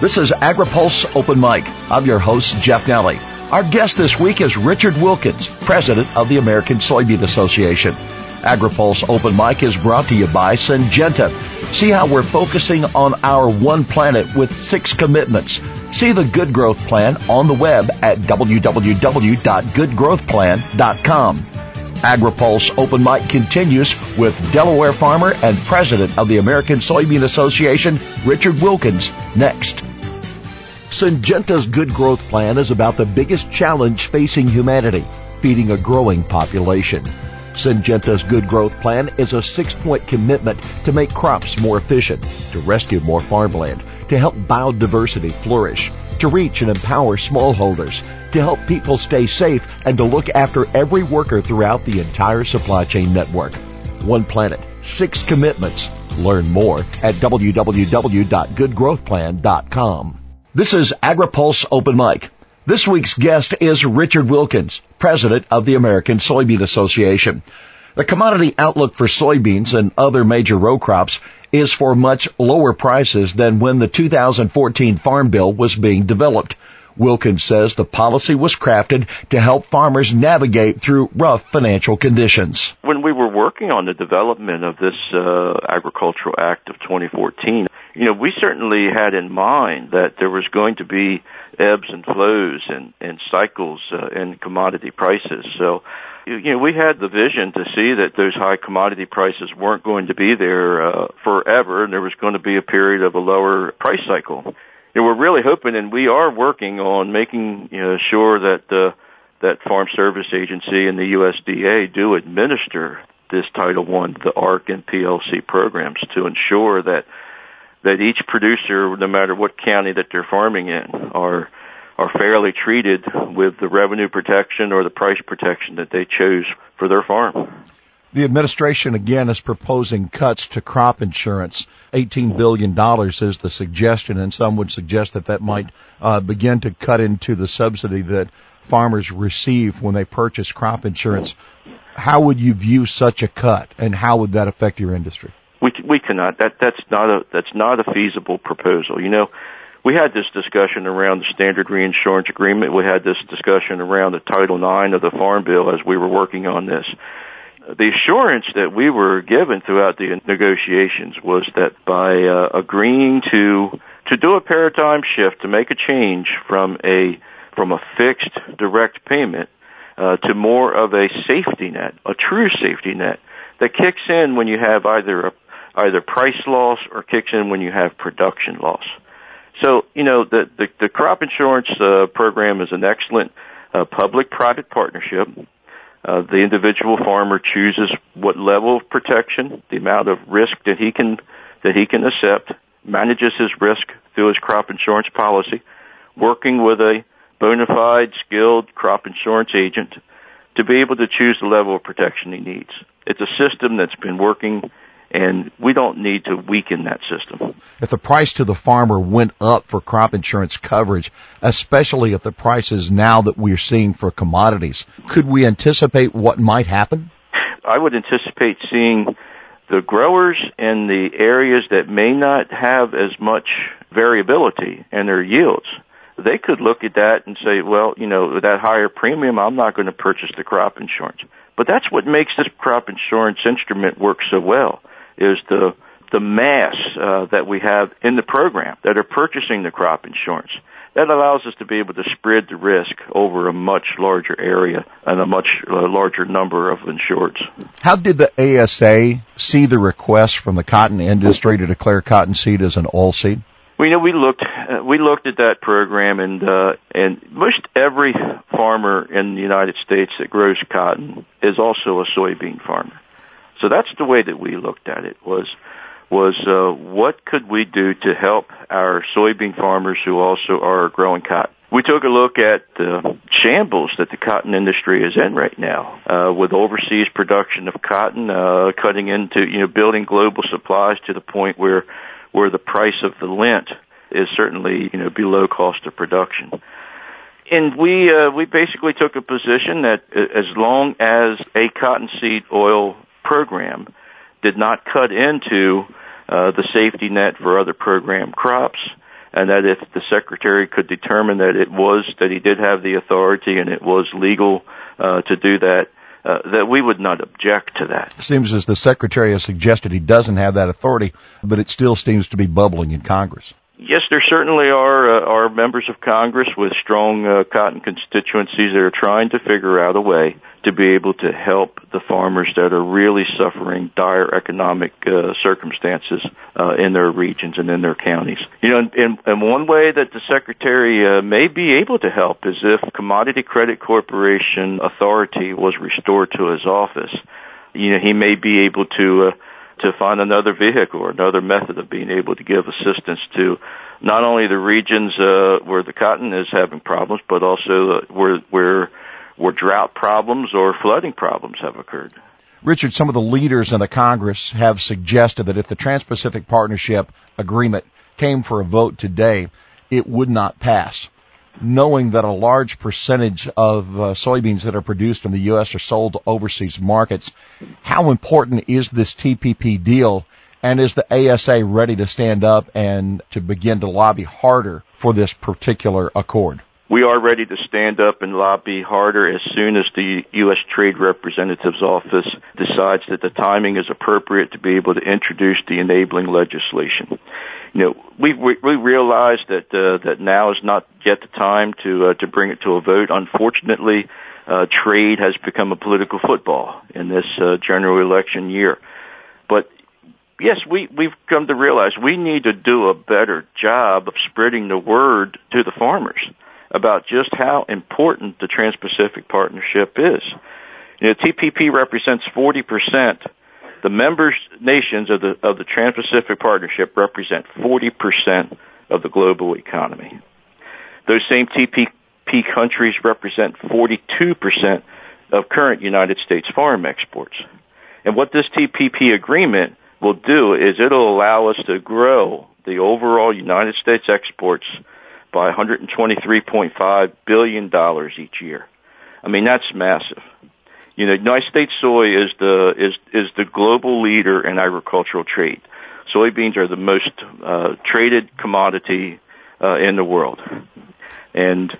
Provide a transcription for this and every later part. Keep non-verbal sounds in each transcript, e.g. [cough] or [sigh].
This is AgriPulse Open Mic. I'm your host, Jeff Nalley. Our guest this week is Richard Wilkins, President of the American Soybean Association. AgriPulse Open Mic is brought to you by Syngenta. See how we're focusing on our one planet with six commitments. See the Good Growth Plan on the web at www.goodgrowthplan.com. AgriPulse Open Mic continues with Delaware farmer and president of the American Soybean Association, Richard Wilkins, next. Syngenta's Good Growth Plan is about the biggest challenge facing humanity, feeding a growing population. Syngenta's Good Growth Plan is a six-point commitment to make crops more efficient, to rescue more farmland, to help biodiversity flourish, to reach and empower smallholders, to help people stay safe and to look after every worker throughout the entire supply chain network. One planet, six commitments. Learn more at www.goodgrowthplan.com. This is AgriPulse Open Mic. This week's guest is Richard Wilkins, president of the American Soybean Association. The commodity outlook for soybeans and other major row crops is for much lower prices than when the 2014 Farm Bill was being developed. Wilkins says the policy was crafted to help farmers navigate through rough financial conditions. When we were working on the development of this uh, Agricultural Act of 2014, you know, we certainly had in mind that there was going to be ebbs and flows and, and cycles uh, in commodity prices. So, you know, we had the vision to see that those high commodity prices weren't going to be there uh, forever, and there was going to be a period of a lower price cycle know, we're really hoping, and we are working on making you know, sure that the that Farm Service Agency and the USDA do administer this Title One, the ARC and PLC programs to ensure that that each producer, no matter what county that they're farming in, are are fairly treated with the revenue protection or the price protection that they chose for their farm. The administration again is proposing cuts to crop insurance. $18 billion is the suggestion, and some would suggest that that might uh, begin to cut into the subsidy that farmers receive when they purchase crop insurance. How would you view such a cut, and how would that affect your industry? We we cannot. That that's not a that's not a feasible proposal. You know, we had this discussion around the standard reinsurance agreement. We had this discussion around the Title IX of the Farm Bill as we were working on this the assurance that we were given throughout the negotiations was that by uh, agreeing to to do a paradigm shift to make a change from a from a fixed direct payment uh, to more of a safety net, a true safety net that kicks in when you have either a, either price loss or kicks in when you have production loss. So you know the the, the crop insurance uh, program is an excellent uh, public-private partnership uh, the individual farmer chooses what level of protection, the amount of risk that he can that he can accept, manages his risk through his crop insurance policy, working with a bona fide, skilled crop insurance agent to be able to choose the level of protection he needs. It's a system that's been working and we don't need to weaken that system. If the price to the farmer went up for crop insurance coverage, especially at the prices now that we're seeing for commodities, could we anticipate what might happen? I would anticipate seeing the growers in the areas that may not have as much variability in their yields. They could look at that and say, well, you know, with that higher premium, I'm not going to purchase the crop insurance. But that's what makes this crop insurance instrument work so well is the the mass uh, that we have in the program that are purchasing the crop insurance. That allows us to be able to spread the risk over a much larger area and a much uh, larger number of insureds. How did the ASA see the request from the cotton industry to declare cottonseed as an oilseed? Well, you know, we looked uh, we looked at that program, and uh, and most every farmer in the United States that grows cotton is also a soybean farmer. So that's the way that we looked at it was was uh, what could we do to help our soybean farmers who also are growing cotton. We took a look at the shambles that the cotton industry is in right now, uh, with overseas production of cotton, uh, cutting into, you know, building global supplies to the point where, where the price of the lint is certainly, you know, below cost of production. And we, uh, we basically took a position that as long as a cottonseed oil program did not cut into uh, the safety net for other program crops, and that if the secretary could determine that it was that he did have the authority and it was legal uh, to do that, uh, that we would not object to that. It seems as the secretary has suggested he doesn't have that authority, but it still seems to be bubbling in Congress. Yes, there certainly are uh, are members of Congress with strong uh, cotton constituencies that are trying to figure out a way to be able to help the farmers that are really suffering dire economic uh, circumstances uh, in their regions and in their counties. You know, and, and one way that the secretary uh, may be able to help is if Commodity Credit Corporation authority was restored to his office. You know, he may be able to. To find another vehicle or another method of being able to give assistance to not only the regions uh, where the cotton is having problems, but also uh, where where where drought problems or flooding problems have occurred. Richard, some of the leaders in the Congress have suggested that if the Trans-Pacific Partnership Agreement came for a vote today, it would not pass knowing that a large percentage of uh, soybeans that are produced in the U.S. are sold to overseas markets. How important is this TPP deal? And is the ASA ready to stand up and to begin to lobby harder for this particular accord? We are ready to stand up and lobby harder as soon as the U.S. Trade Representative's office decides that the timing is appropriate to be able to introduce the enabling legislation you know, we we, we realize that uh, that now is not yet the time to uh, to bring it to a vote. Unfortunately, uh, trade has become a political football in this uh, general election year. But yes, we we've come to realize we need to do a better job of spreading the word to the farmers about just how important the Trans-Pacific Partnership is. You know, TPP represents 40 percent the member nations of the of the Trans-Pacific Partnership represent 40% of the global economy. Those same TPP countries represent 42% of current United States farm exports. And what this TPP agreement will do is it'll allow us to grow the overall United States exports by 123.5 billion dollars each year. I mean that's massive. You know, United States soy is the is is the global leader in agricultural trade. Soybeans are the most uh, traded commodity uh, in the world, and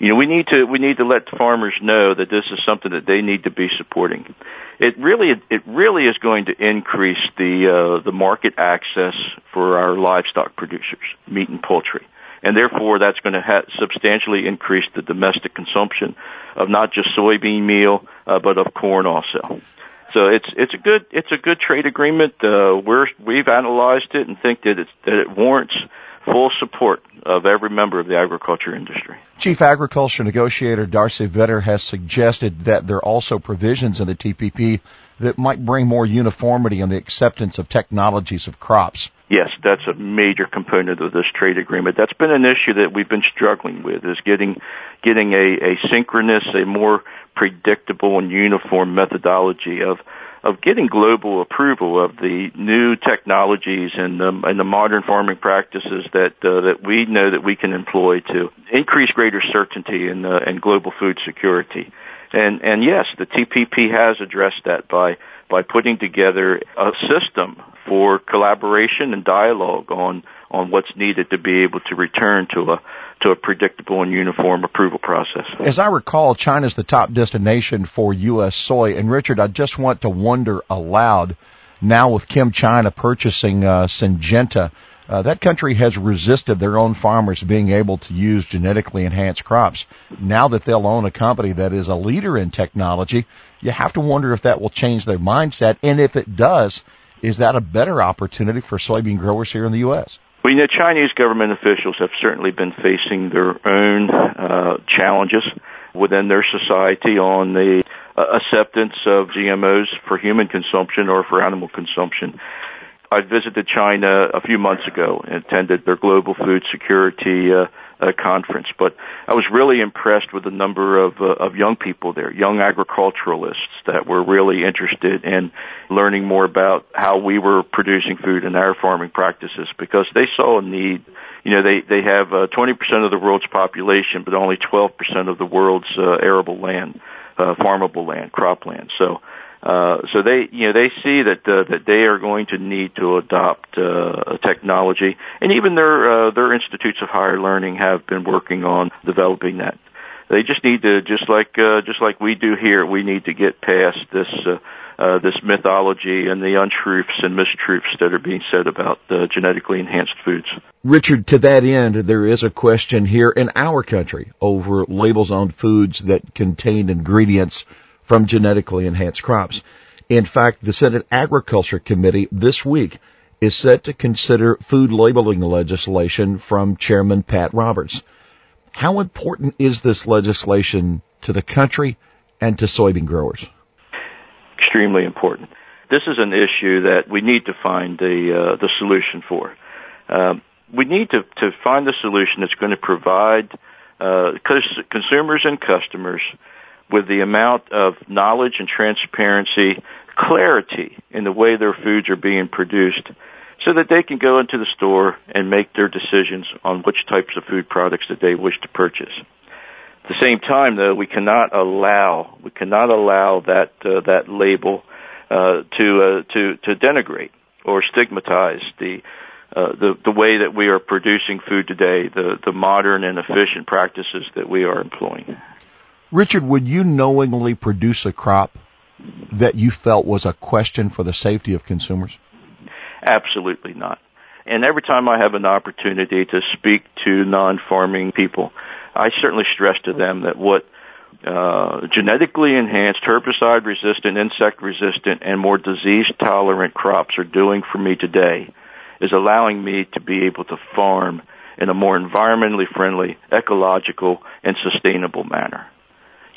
you know we need to we need to let farmers know that this is something that they need to be supporting. It really it really is going to increase the uh, the market access for our livestock producers, meat and poultry and therefore that's going to ha- substantially increase the domestic consumption of not just soybean meal, uh, but of corn also. So it's it's a good it's a good trade agreement. Uh, we're we've analyzed it and think that it's that it warrants full support of every member of the agriculture industry. Chief Agriculture Negotiator Darcy Vetter has suggested that there are also provisions in the TPP that might bring more uniformity in the acceptance of technologies of crops. Yes, that's a major component of this trade agreement. That's been an issue that we've been struggling with is getting getting a, a synchronous, a more predictable and uniform methodology of of getting global approval of the new technologies and the, and the modern farming practices that uh, that we know that we can employ to increase greater certainty in uh, in global food security. And and yes, the TPP has addressed that by by putting together a system for collaboration and dialogue on on what's needed to be able to return to a to a predictable and uniform approval process. As I recall, China is the top destination for U.S. soy. And Richard, I just want to wonder aloud, now with ChemChina purchasing uh, Syngenta, uh, that country has resisted their own farmers being able to use genetically enhanced crops. Now that they'll own a company that is a leader in technology, you have to wonder if that will change their mindset. And if it does, is that a better opportunity for soybean growers here in the U.S.? You know, Chinese government officials have certainly been facing their own uh, challenges within their society on the uh, acceptance of GMOs for human consumption or for animal consumption. I visited China a few months ago and attended their global food security uh, uh, conference. But I was really impressed with the number of uh, of young people there, young agriculturalists that were really interested in learning more about how we were producing food and our farming practices because they saw a need. You know, they they have uh, 20% of the world's population, but only 12% of the world's uh, arable land, uh, farmable land, cropland. So Uh, so they, you know, they see that uh, that they are going to need to adopt uh, technology, and even their uh, their institutes of higher learning have been working on developing that. They just need to, just like uh, just like we do here, we need to get past this uh, uh, this mythology and the untruths and mistruths that are being said about uh, genetically enhanced foods. Richard, to that end, there is a question here in our country over labels on foods that contain ingredients from genetically enhanced crops. In fact, the Senate Agriculture Committee this week is set to consider food labeling legislation from Chairman Pat Roberts. How important is this legislation to the country and to soybean growers? Extremely important. This is an issue that we need to find the uh, the solution for. Um, we need to, to find the solution that's going to provide uh, consumers and customers with the amount of knowledge and transparency, clarity in the way their foods are being produced so that they can go into the store and make their decisions on which types of food products that they wish to purchase. At the same time, though, we cannot allow we cannot allow that uh, that label uh, to uh, to to denigrate or stigmatize the uh, the the way that we are producing food today, the the modern and efficient practices that we are employing. Richard, would you knowingly produce a crop that you felt was a question for the safety of consumers? Absolutely not. And every time I have an opportunity to speak to non-farming people, I certainly stress to them that what uh, genetically enhanced, herbicide resistant, insect resistant, and more disease tolerant crops are doing for me today is allowing me to be able to farm in a more environmentally friendly, ecological, and sustainable manner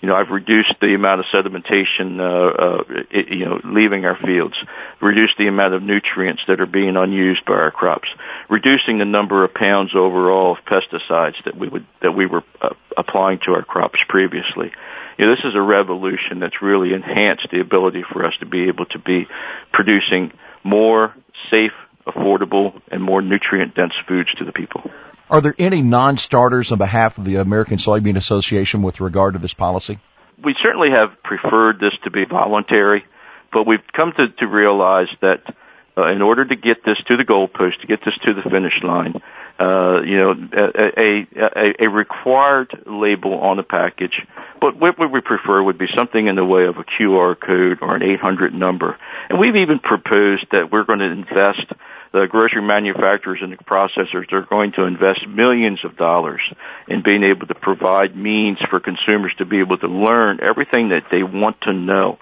you know, I've reduced the amount of sedimentation, uh, uh, it, you know, leaving our fields, reduced the amount of nutrients that are being unused by our crops, reducing the number of pounds overall of pesticides that we would that we were uh, applying to our crops previously. You know, this is a revolution that's really enhanced the ability for us to be able to be producing more safe, affordable, and more nutrient dense foods to the people. Are there any non-starters on behalf of the American Soybean Association with regard to this policy? We certainly have preferred this to be voluntary, but we've come to, to realize that uh, in order to get this to the goalpost, to get this to the finish line, uh, you know, a, a, a required label on the package. But what we prefer would be something in the way of a QR code or an 800 number. And we've even proposed that we're going to invest the grocery manufacturers and the processors are going to invest millions of dollars in being able to provide means for consumers to be able to learn everything that they want to know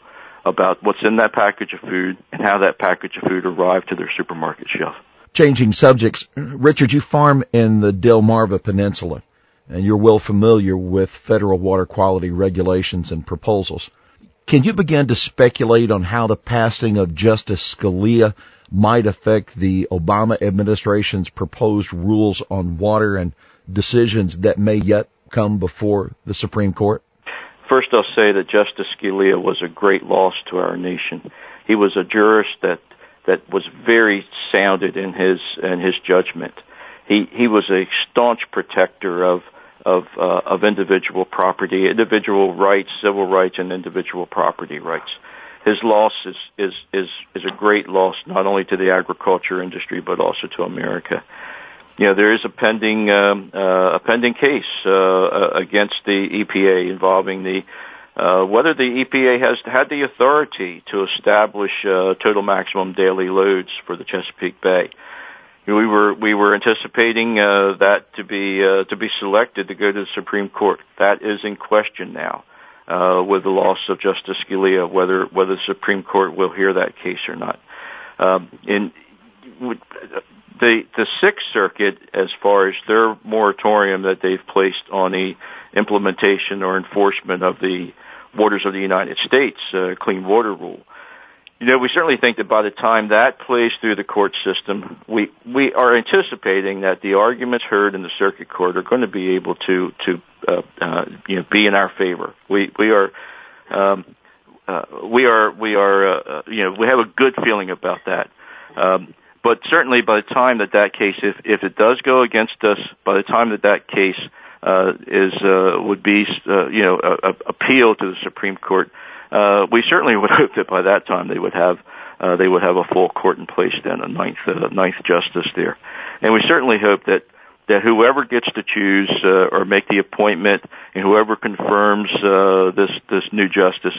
about what's in that package of food and how that package of food arrived to their supermarket shelf. Changing subjects, Richard, you farm in the Delmarva Peninsula and you're well familiar with federal water quality regulations and proposals. Can you begin to speculate on how the passing of Justice Scalia might affect the Obama administration's proposed rules on water and decisions that may yet come before the Supreme Court? First, I'll say that Justice Scalia was a great loss to our nation. He was a jurist that that was very sounded in his in his judgment. He he was a staunch protector of of uh, of individual property, individual rights, civil rights, and individual property rights his loss is is is is a great loss not only to the agriculture industry but also to America. You know, there is a pending um, uh, a pending case uh, uh against the EPA involving the uh, whether the EPA has had the authority to establish uh, total maximum daily loads for the Chesapeake Bay. We were we were anticipating uh, that to be uh, to be selected to go to the Supreme Court. That is in question now uh, with the loss of Justice Scalia, whether whether the Supreme Court will hear that case or not. Um, in the the Sixth Circuit, as far as their moratorium that they've placed on the implementation or enforcement of the Waters of the United States uh, Clean Water Rule, you know, we certainly think that by the time that plays through the court system, we we are anticipating that the arguments heard in the circuit court are going to be able to to uh, uh, you know be in our favor. We we are. Um, uh, we are, we are, uh, uh, you know, we have a good feeling about that. Um, but certainly, by the time that that case, if if it does go against us, by the time that that case uh, is uh, would be, uh, you know, appeal to the Supreme Court, uh, we certainly [laughs] would hope that by that time they would have uh, they would have a full court in place then, a ninth uh, ninth justice there, and we certainly hope that that whoever gets to choose uh, or make the appointment and whoever confirms uh, this this new justice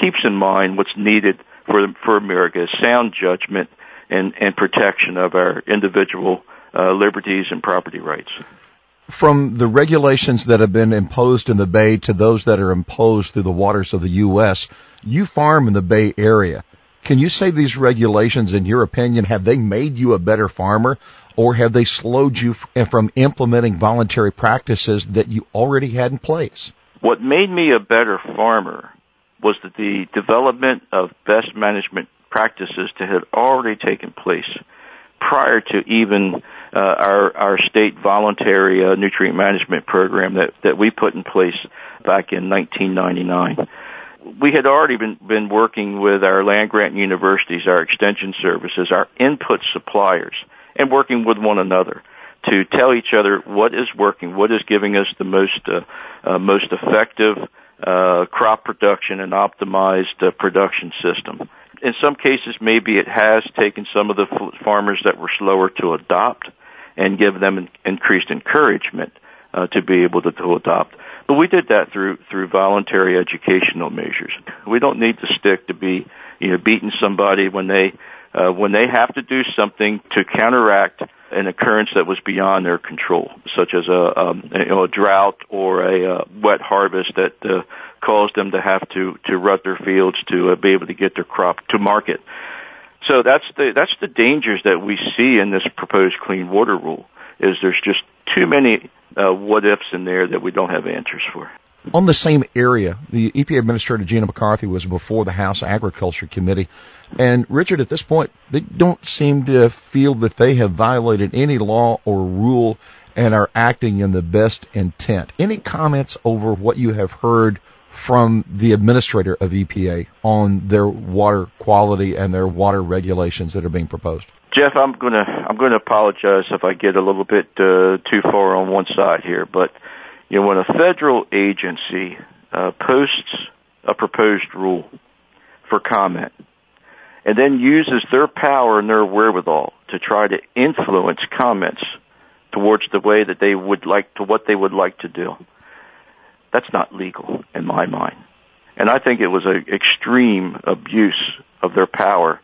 keeps in mind what's needed for for America sound judgment and and protection of our individual uh, liberties and property rights. From the regulations that have been imposed in the Bay to those that are imposed through the waters of the U.S., you farm in the Bay Area. Can you say these regulations, in your opinion, have they made you a better farmer or have they slowed you eh, from implementing voluntary practices that you already had in place? What made me a better farmer was that the development of best management practices that had already taken place prior to even uh, our our state voluntary uh, nutrient management program that that we put in place back in 1999 we had already been, been working with our land grant universities, our extension services, our input suppliers, and working with one another to tell each other what is working, what is giving us the most uh, most effective uh, crop production and optimized production system. In some cases, maybe it has taken some of the farmers that were slower to adopt and give them increased encouragement uh, to be able to, to adopt. But we did that through through voluntary educational measures. We don't need to stick to be you know beating somebody when they uh, when they have to do something to counteract an occurrence that was beyond their control, such as a um, you know a drought or a uh, wet harvest that uh, caused them to have to to rut their fields to uh, be able to get their crop to market. So that's the that's the dangers that we see in this proposed clean water rule. Is there's just too many uh, what ifs in there that we don't have answers for. On the same area, the EPA Administrator Gina McCarthy was before the House Agriculture Committee. And Richard, at this point, they don't seem to feel that they have violated any law or rule and are acting in the best intent. Any comments over what you have heard from the administrator of EPA on their water quality and their water regulations that are being proposed? Jeff, I'm gonna I'm gonna apologize if I get a little bit uh, too far on one side here, but you know when a federal agency uh, posts a proposed rule for comment and then uses their power and their wherewithal to try to influence comments towards the way that they would like to what they would like to do, that's not legal in my mind. And I think it was an extreme abuse of their power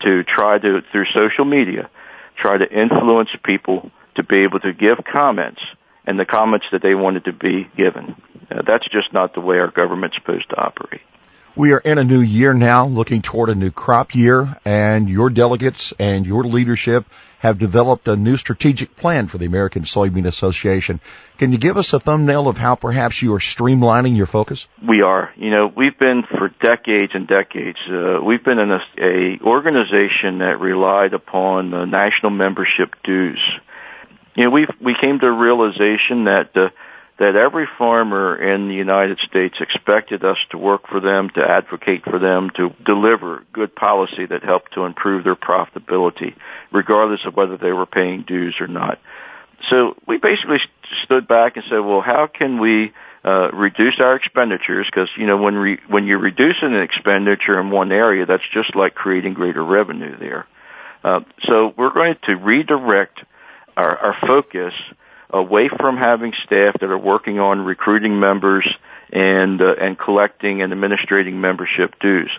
to try to, through social media, try to influence people to be able to give comments and the comments that they wanted to be given. Uh, that's just not the way our government's supposed to operate. We are in a new year now, looking toward a new crop year, and your delegates and your leadership have developed a new strategic plan for the American Soybean Association. Can you give us a thumbnail of how perhaps you are streamlining your focus? We are. You know, we've been for decades and decades. Uh, we've been in a, a organization that relied upon uh, national membership dues. You know, we we came to a realization that uh, that every farmer in the United States expected us to work for them, to advocate for them, to deliver good policy that helped to improve their profitability, regardless of whether they were paying dues or not. So we basically stood back and said, well, how can we uh, reduce our expenditures? Because you know, when re- when you're reducing an expenditure in one area, that's just like creating greater revenue there. Uh, so we're going to redirect our, our focus away from having staff that are working on recruiting members and uh, and collecting and administrating membership dues.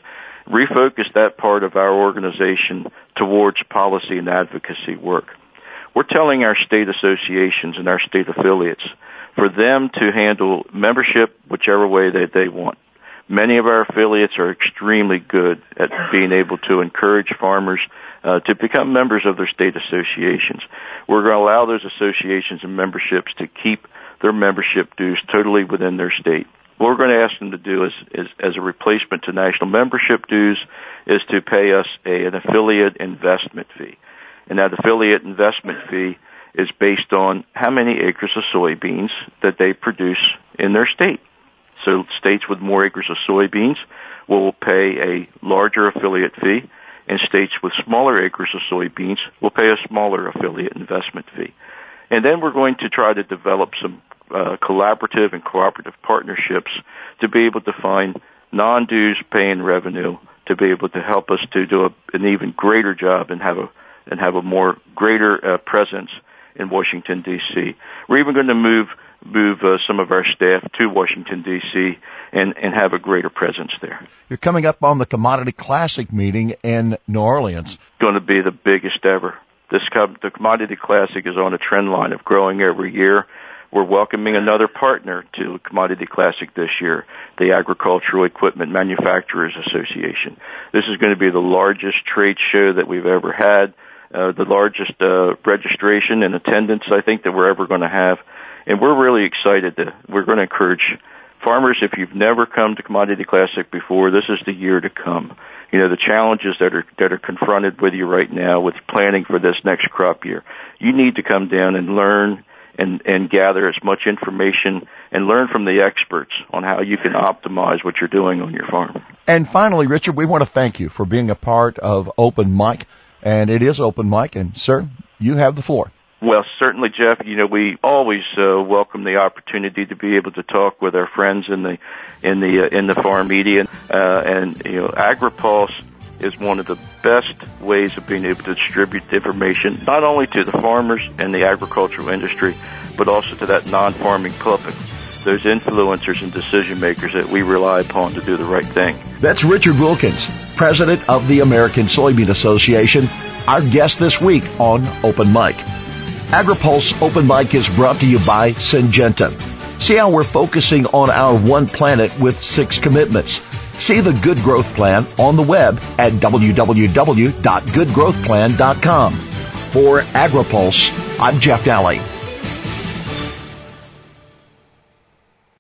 Refocus that part of our organization towards policy and advocacy work. We're telling our state associations and our state affiliates for them to handle membership whichever way that they want. Many of our affiliates are extremely good at being able to encourage farmers uh, to become members of their state associations. We're going to allow those associations and memberships to keep their membership dues totally within their state. What we're going to ask them to do is, is as a replacement to national membership dues, is to pay us a, an affiliate investment fee. And that affiliate investment fee is based on how many acres of soybeans that they produce in their state. So states with more acres of soybeans will pay a larger affiliate fee and states with smaller acres of soybeans will pay a smaller affiliate investment fee. And then we're going to try to develop some uh, collaborative and cooperative partnerships to be able to find non-dues paying revenue to be able to help us to do a, an even greater job and have a and have a more greater uh, presence in Washington D.C. We're even going to move move uh, some of our staff to Washington D.C. and and have a greater presence there. You're coming up on the Commodity Classic meeting in New Orleans. Going to be the biggest ever. This com- the Commodity Classic is on a trend line of growing every year. We're welcoming another partner to Commodity Classic this year, the Agricultural Equipment Manufacturers Association. This is going to be the largest trade show that we've ever had, uh, the largest uh, registration and attendance I think that we're ever going to have, and we're really excited that we're going to encourage farmers. If you've never come to Commodity Classic before, this is the year to come. You know the challenges that are that are confronted with you right now with planning for this next crop year. You need to come down and learn and, and gather as much information and learn from the experts on how you can optimize what you're doing on your farm. And finally, Richard, we want to thank you for being a part of Open Mic. And it is Open Mic. And sir, you have the floor. Well, certainly, Jeff. You know, we always uh, welcome the opportunity to be able to talk with our friends in the in the uh, in the farm media, uh, and you know, AgriPulse is one of the best ways of being able to distribute information, not only to the farmers and the agricultural industry, but also to that non-farming public, those influencers and decision makers that we rely upon to do the right thing. That's Richard Wilkins, president of the American Soybean Association, our guest this week on Open Mic. AgriPulse Open Mic is brought to you by Syngenta. See how we're focusing on our one planet with six commitments See the Good Growth Plan on the web at www.goodgrowthplan.com. For AgriPulse, I'm Jeff Nalley.